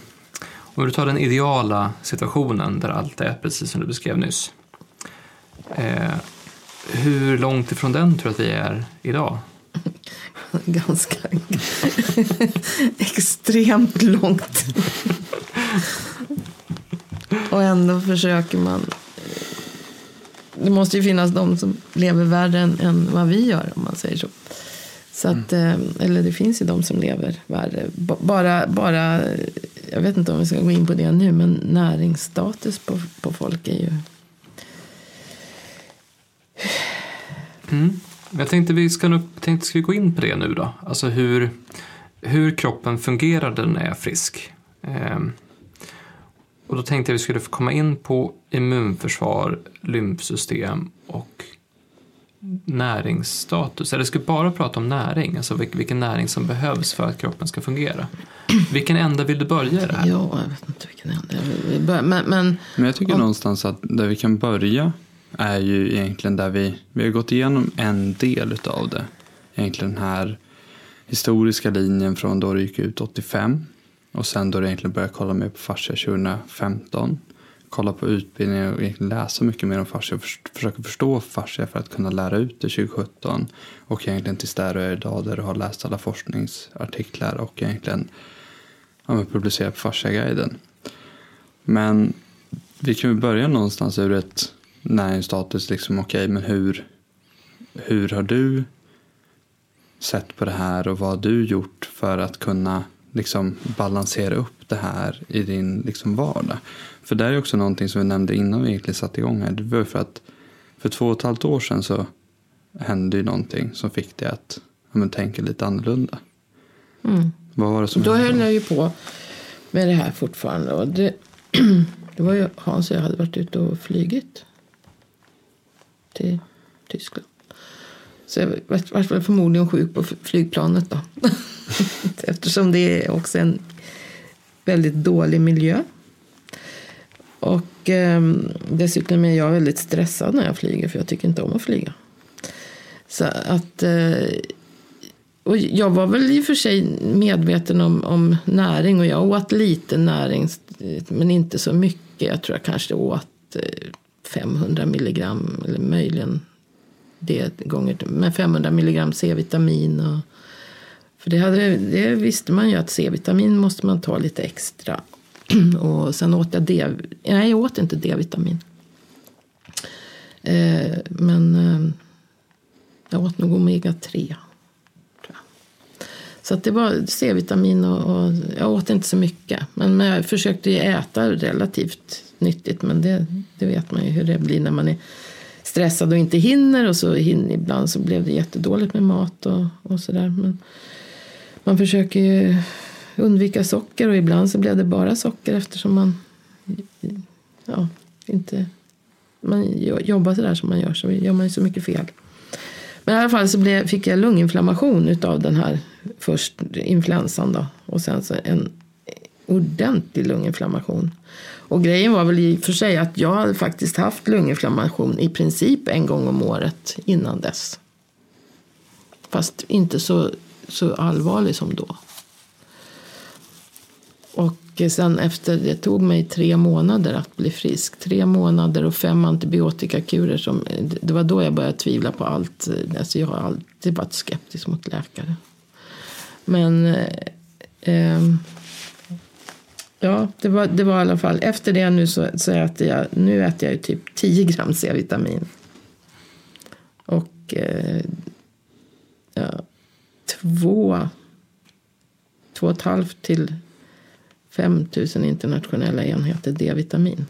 om du tar den ideala situationen där allt är precis som du beskrev nyss. Eh, hur långt ifrån den tror du att vi är idag?
ganska extremt långt. Och ändå försöker man. Det måste ju finnas de som lever värre än, än vad vi gör om man säger så. så att, mm. Eh, eller det finns ju de som lever värre. Bara, bara, jag vet inte om vi ska gå in på det nu, men näringsstatus på, på folk är ju...
Mm. Jag tänkte vi ska, nog, tänkte ska vi gå in på det nu då. Alltså hur, hur kroppen fungerar när den är frisk. Ehm, och då tänkte jag vi skulle få komma in på immunförsvar, lymfsystem och näringsstatus. Eller ska vi bara prata om näring, alltså vilken näring som behövs för att kroppen ska fungera. Vilken ända vill du börja i det här?
Ja, jag vet inte vilken ända jag vill börja. Men, men,
men jag tycker om... någonstans att där vi kan börja är ju egentligen där vi, vi har gått igenom en del av det. Egentligen den här historiska linjen från då det gick ut 85 och sen då det egentligen började kolla mer på fascia 2015. Kolla på utbildning och egentligen läsa mycket mer om fascia och försöka förstå fascia för att kunna lära ut det 2017. Och egentligen tills där du är idag där du har läst alla forskningsartiklar och egentligen ja, publicerat på fasciaguiden. Men vi kan ju börja någonstans ur ett näringsstatus, liksom okej, okay, men hur, hur har du sett på det här och vad har du gjort för att kunna liksom balansera upp det här i din liksom vardag? För det är också någonting som vi nämnde innan vi egentligen satte igång här. Det var för att för två och ett halvt år sedan så hände ju någonting som fick dig att ja, men, tänka lite annorlunda.
Mm.
Vad var det som
Då hände? höll jag ju på med det här fortfarande. Och det, det var ju Hans och jag hade varit ute och flygit till Tyskland. Så jag var förmodligen sjuk på flygplanet då. Eftersom det är också en väldigt dålig miljö. Och eh, dessutom är jag väldigt stressad när jag flyger för jag tycker inte om att flyga. Så att eh, och jag var väl i och för sig medveten om, om näring och jag åt lite näring men inte så mycket. Jag tror jag kanske åt eh, 500 milligram eller möjligen det gånger med 500 milligram C-vitamin. Och, för det, hade, det visste man ju att C-vitamin måste man ta lite extra. och sen åt jag D, nej jag åt inte D-vitamin. Eh, men eh, jag åt nog omega-3. Så att det var C-vitamin och, och jag åt inte så mycket. Men, men jag försökte ju äta relativt nyttigt. Men det, det vet man ju hur det blir när man är stressad och inte hinner. Och så hinner, ibland så blev det jättedåligt med mat och, och sådär. Men man försöker ju undvika socker och ibland så blev det bara socker eftersom man ja, inte man jobbar sådär som man gör så gör man ju så mycket fel. Men i alla fall så blev, fick jag lunginflammation utav den här först influensan då och sen så en ordentlig lunginflammation. Och grejen var väl i och för sig att jag hade faktiskt haft lunginflammation i princip en gång om året innan dess. Fast inte så, så allvarlig som då. Och sen efter, det tog mig tre månader att bli frisk. Tre månader och fem antibiotikakurer. Som, det var då jag började tvivla på allt. Alltså jag har alltid varit skeptisk mot läkare. Men eh, ehm, ja, det var, det var i alla fall. Efter det nu så, så äter jag, nu äter jag typ 10 gram C-vitamin. Och eh, ja, två, två och ett halvt till 5 000 internationella enheter D-vitamin.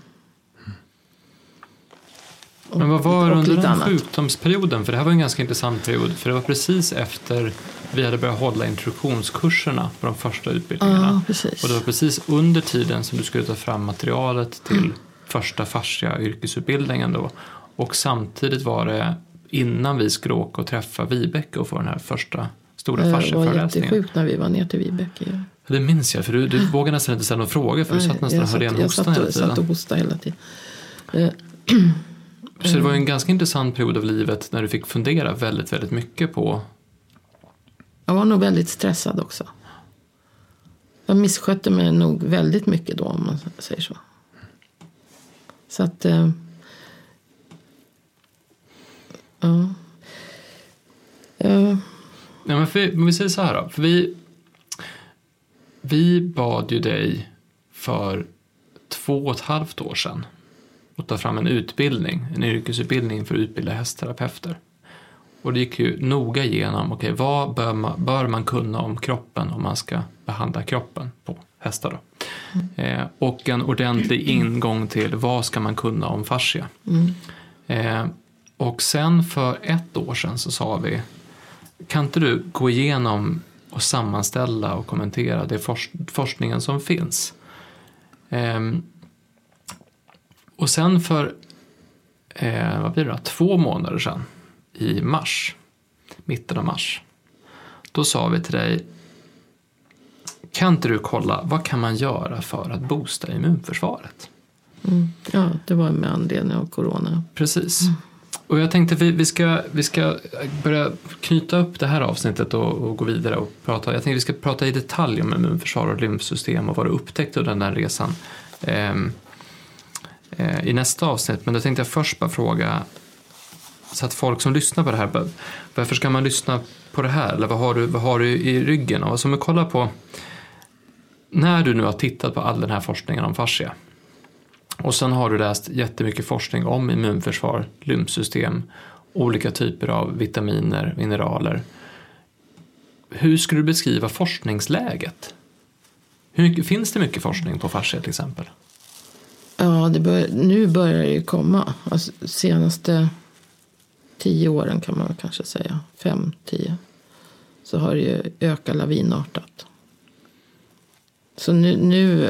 Men vad var det under den annat. sjukdomsperioden? För det här var en ganska intressant period. För det var precis efter vi hade börjat hålla introduktionskurserna på de första utbildningarna.
Ja.
Och det var precis under tiden som du skulle ta fram materialet till mm. första fascia yrkesutbildningen då. Och samtidigt var det innan vi skulle åka och träffa Vibeke och få den här första stora fasciaföreläsningen.
Det var jättesjukt när vi var ner till Vibeke.
Det minns jag, för du, du vågade nästan inte ställa några frågor för du satt nästan och hörde igen hostan hela tiden.
Jag satt och hostade hela tiden.
Så det var en ganska intressant period av livet när du fick fundera väldigt, väldigt mycket på...
Jag var nog väldigt stressad också. Jag misskötte mig nog väldigt mycket då om man säger så. Så att... Eh, ja.
Eh. Nej, men, för, men vi säger så här då. För vi, vi bad ju dig för två och ett halvt år sedan att ta fram en utbildning, en yrkesutbildning för att utbilda hästterapeuter. Och det gick ju noga igenom, okej, okay, vad bör man, bör man kunna om kroppen om man ska behandla kroppen på hästar då? Mm. Eh, och en ordentlig ingång till vad ska man kunna om fascia? Mm. Eh, och sen för ett år sedan så sa vi, kan inte du gå igenom och sammanställa och kommentera det forsk forskningen som finns. Ehm, och sen för eh, vad blir det då? två månader sedan, i mars, mitten av mars, då sa vi till dig kan inte du kolla vad kan man göra för att boosta immunförsvaret?
Mm. Ja, det var med anledning av corona.
Precis. Mm. Och jag tänkte vi, vi, ska, vi ska börja knyta upp det här avsnittet och, och, gå vidare och prata. Jag tänkte vi ska prata i detalj om immunförsvar och lymfsystem och vad du upptäckte under den där resan eh, eh, i nästa avsnitt. Men då tänkte jag först bara fråga så att folk som lyssnar på det här, varför ska man lyssna på det här? Eller vad har du, vad har du i ryggen? Och som vi kollar på, när du nu har tittat på all den här forskningen om fascia och sen har du läst jättemycket forskning om immunförsvar, lymfsystem, olika typer av vitaminer, mineraler. Hur skulle du beskriva forskningsläget? Hur mycket, finns det mycket forskning på fascia till exempel?
Ja, det bör, nu börjar det ju komma. Alltså, senaste tio åren kan man kanske säga, fem, tio, så har det ju ökat lavinartat. Så nu, nu,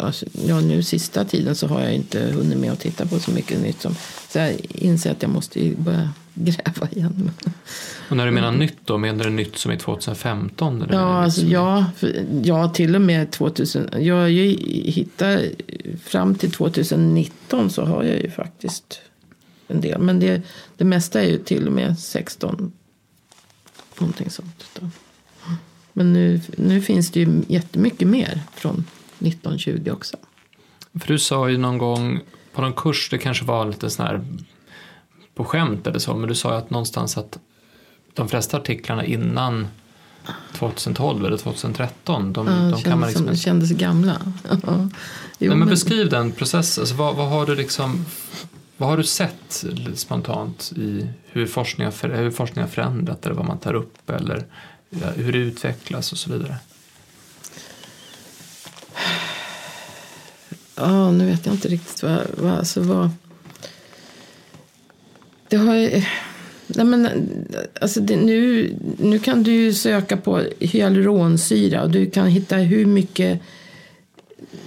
alltså, ja, nu sista tiden så har jag inte hunnit med att titta på så mycket nytt. Som, så jag inser att jag måste börja gräva igen.
Och när du menar nytt då, menar du nytt som i 2015? Eller
ja, alltså, ja, ja, till och med 2000. Jag hittar fram till 2019 så har jag ju faktiskt en del. Men det, det mesta är ju till och med 16. Någonting sånt. Men nu, nu finns det ju jättemycket mer från 1920 också.
För du sa ju någon gång på någon kurs, det kanske var lite sån här på skämt eller så, men du sa ju att någonstans att de flesta artiklarna innan 2012 eller 2013, de,
ja,
de kan man
liksom... kändes gamla.
jo, Nej, men beskriv den processen, alltså, vad, vad har du liksom vad har du sett spontant i hur forskningen, har, hur forskningen har förändrat eller vad man tar upp eller hur det utvecklas och så vidare?
Ja, nu vet jag inte riktigt vad... vad, alltså vad det har ju... Nej men, alltså det, nu, nu kan du söka på hyaluronsyra och du kan hitta hur mycket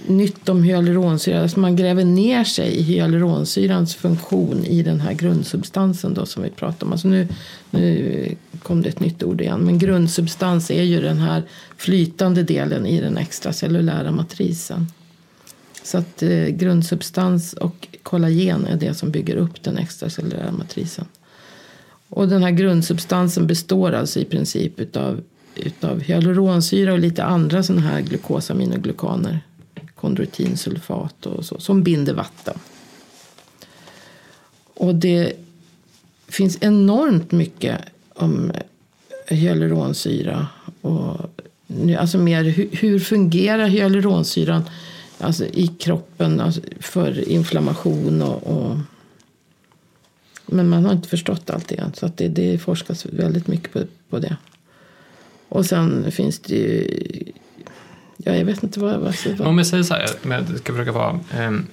nytt om hyaluronsyra. Alltså man gräver ner sig i hyaluronsyrans funktion i den här grundsubstansen då som vi pratar om. Alltså nu, nu kom det ett nytt ord igen. Men grundsubstans är ju den här flytande delen i den extracellulära matrisen. Så att eh, grundsubstans och kollagen är det som bygger upp den extracellulära matrisen. Och den här grundsubstansen består alltså i princip utav, utav hyaluronsyra och lite andra sådana här glukosaminoglykaner. Kondroitinsulfat och så, som binder vatten. Och det finns enormt mycket om hyaluronsyra. Och, alltså mer hur, hur fungerar hyaluronsyran alltså i kroppen alltså för inflammation och, och, men man har inte förstått allt det än. Så att det, det forskas väldigt mycket på, på det. Och sen finns det ju Ja, jag vet inte vad... vad,
vad. Om jag säger så här, jag ska försöka vara... Um,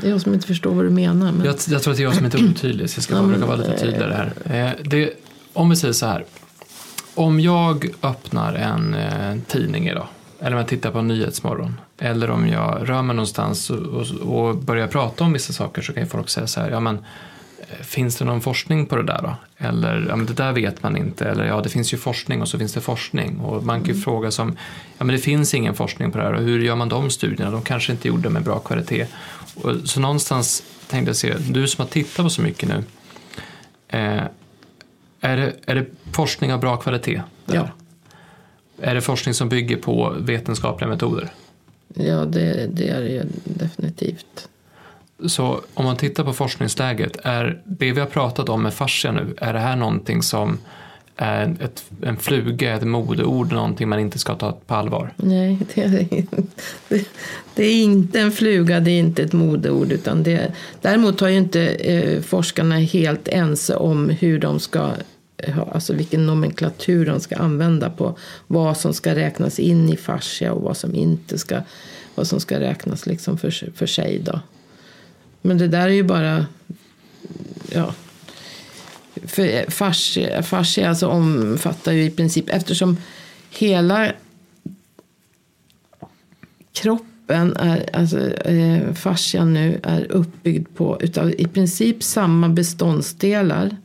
det är jag som inte förstår vad du menar. Men...
Jag, jag tror att det är jag som inte är otydlig, så jag ska ja, försöka vara lite eh, tydligare här. Eh, det, om vi säger så här. Om jag öppnar en eh, tidning idag, eller om jag tittar på Nyhetsmorgon, eller om jag rör mig någonstans och, och, och börjar prata om vissa saker så kan ju folk säga så här, ja men finns det någon forskning på det där då? Eller ja, men det där vet man inte. Eller ja, det finns ju forskning och så finns det forskning. Och man kan ju mm. fråga som, ja men det finns ingen forskning på det här och hur gör man de studierna? De kanske inte gjorde med bra kvalitet. Och, så någonstans tänkte jag se, du som har tittat på så mycket nu, eh, är, det, är det forskning av bra kvalitet? Där?
Ja.
Är det forskning som bygger på vetenskapliga metoder?
Ja, det, det är det definitivt.
Så om man tittar på forskningsläget, är det vi har pratat om med fascia nu, är det här någonting som är ett, en fluga, ett modeord, någonting man inte ska ta på allvar?
Nej, det är, det, det är inte en fluga, det är inte ett modeord. Utan det, däremot har ju inte eh, forskarna helt ense om hur de ska eh, Alltså vilken nomenklatur de ska använda på vad som ska räknas in i fascia och vad som inte ska, vad som ska räknas liksom för, för sig. Då. Men det där är ju bara... Ja. För fascia, fascia alltså omfattar ju i princip... Eftersom hela kroppen är, alltså eh, fascian nu är uppbyggd på utav i princip samma beståndsdelar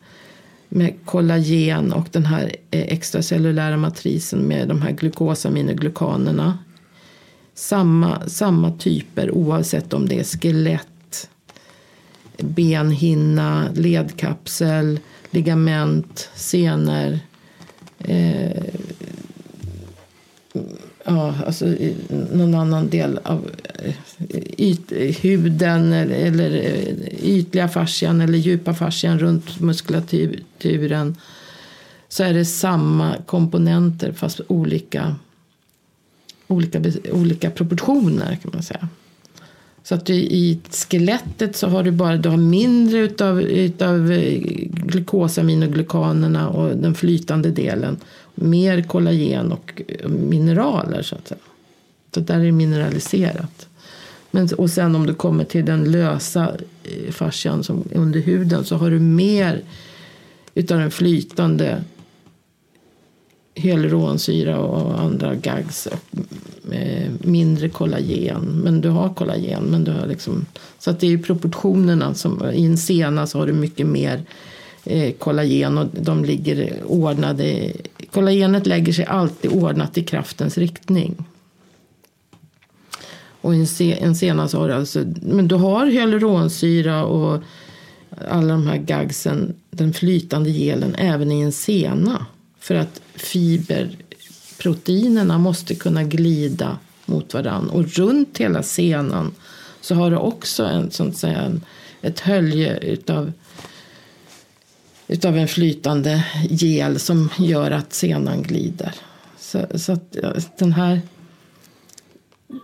med kollagen och den här eh, extracellulära matrisen med de här glukosaminoglykanerna. Samma, samma typer oavsett om det är skelett benhinna, ledkapsel, ligament, senor. Eh, ja, alltså någon annan del av eh, yt, huden eller, eller eh, ytliga fascian eller djupa fascian runt muskulaturen så är det samma komponenter fast olika, olika, olika proportioner kan man säga. Så att du, i skelettet så har du bara du har mindre utav, utav eh, och glukosaminoglykanerna och den flytande delen. Mer kollagen och eh, mineraler så att säga. Så där är det mineraliserat. Men, och sen om du kommer till den lösa eh, fascian som under huden så har du mer utav den flytande hyaluronsyra och andra gags. och eh, Mindre kollagen. Men du har kollagen. Men du har liksom, så att det är proportionerna. Som, I en sena så har du mycket mer eh, kollagen och de ligger ordnade. Kollagenet lägger sig alltid ordnat i kraftens riktning. Och i en sena så har du alltså, men du har hyaluronsyra och alla de här gagsen, den flytande gelen, även i en sena. För att fiberproteinerna måste kunna glida mot varandra. Och runt hela senan så har du också en, sånt säga, ett hölje utav, utav en flytande gel som gör att senan glider. Så, så att den här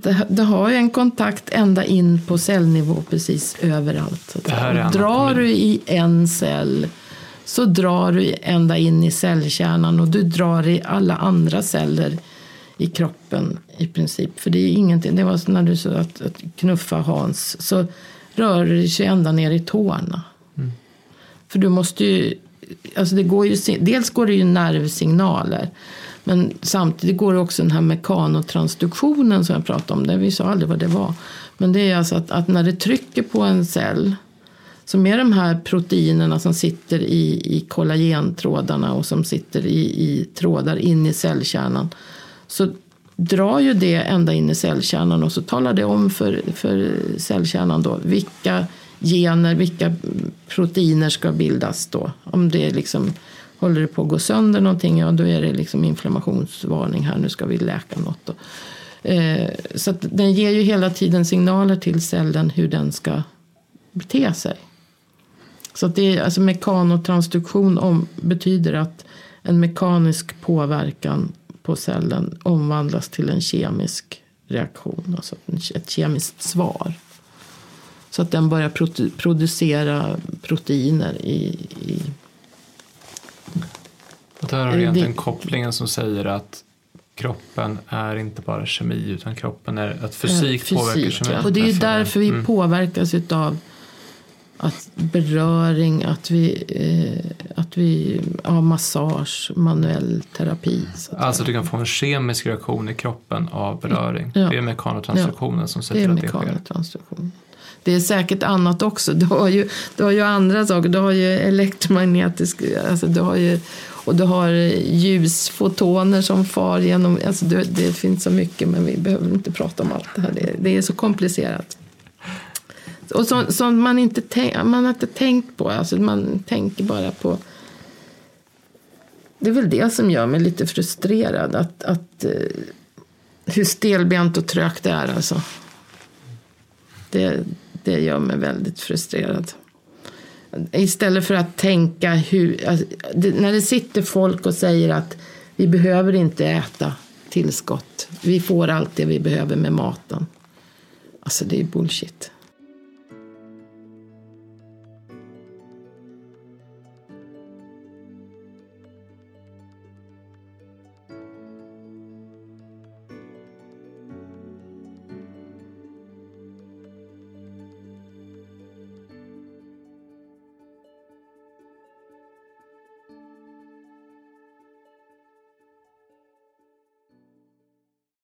det, det har ju en kontakt ända in på cellnivå precis överallt. Så
Det här är
drar du i en cell så drar du ända in i cellkärnan och du drar i alla andra celler i kroppen i princip. För det är ingenting, det var när du sa att, att knuffa Hans så rör det sig ända ner i tårna. För du måste ju, alltså det går ju, dels går det ju nervsignaler. Men samtidigt går det också den här mekanotransduktionen som jag pratade om. Det, vi sa aldrig vad det var. Men det är alltså att, att när det trycker på en cell. Som är de här proteinerna som sitter i, i kollagentrådarna och som sitter i, i trådar in i cellkärnan. Så drar ju det ända in i cellkärnan och så talar det om för, för cellkärnan då vilka gener, vilka proteiner ska bildas då. Om det liksom håller det på att gå sönder någonting, ja då är det liksom inflammationsvarning här, nu ska vi läka något. Då. Eh, så att den ger ju hela tiden signaler till cellen hur den ska bete sig. Så att det är, alltså mekanotransduktion om, betyder att en mekanisk påverkan på cellen omvandlas till en kemisk reaktion, alltså ett kemiskt svar. Så att den börjar producera proteiner i, i
Och där har du
det-
egentligen kopplingen som säger att kroppen är inte bara kemi utan kroppen är att fysik,
eh,
påverkar kemi.
ja. Och det är ju
Därför-
vi
Mm.
påverkas av att beröring, att vi, eh, att vi har massage, manuell terapi. Så att
Alltså du kan få en kemisk reaktion i kroppen av beröring.
Ja.
Det är mekanotransduktionen som ser till att det sker.
Det är säkert annat också. Du har ju, du har ju andra saker. Du har ju elektromagnetisk... Alltså du har ju, och du har ljusfotoner som far genom... Alltså det, det finns så mycket, men vi behöver inte prata om allt det här. Det, det är så komplicerat. Och sånt som man inte, tänk, man har inte tänkt på. Alltså man tänker bara på... Det är väl det som gör mig lite frustrerad. Att, att, eh, hur stelbent och trögt det är. Alltså. Det, det gör mig väldigt frustrerad. Istället för att tänka hur... Alltså, när det sitter folk och säger att vi behöver inte äta tillskott. Vi får allt det vi behöver med maten. Alltså det är bullshit.